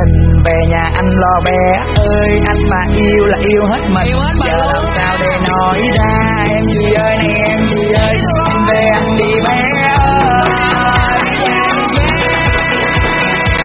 tình về nhà anh lo bé. Ơi anh mà yêu là yêu hết mình. Yêu hết giờ làm sao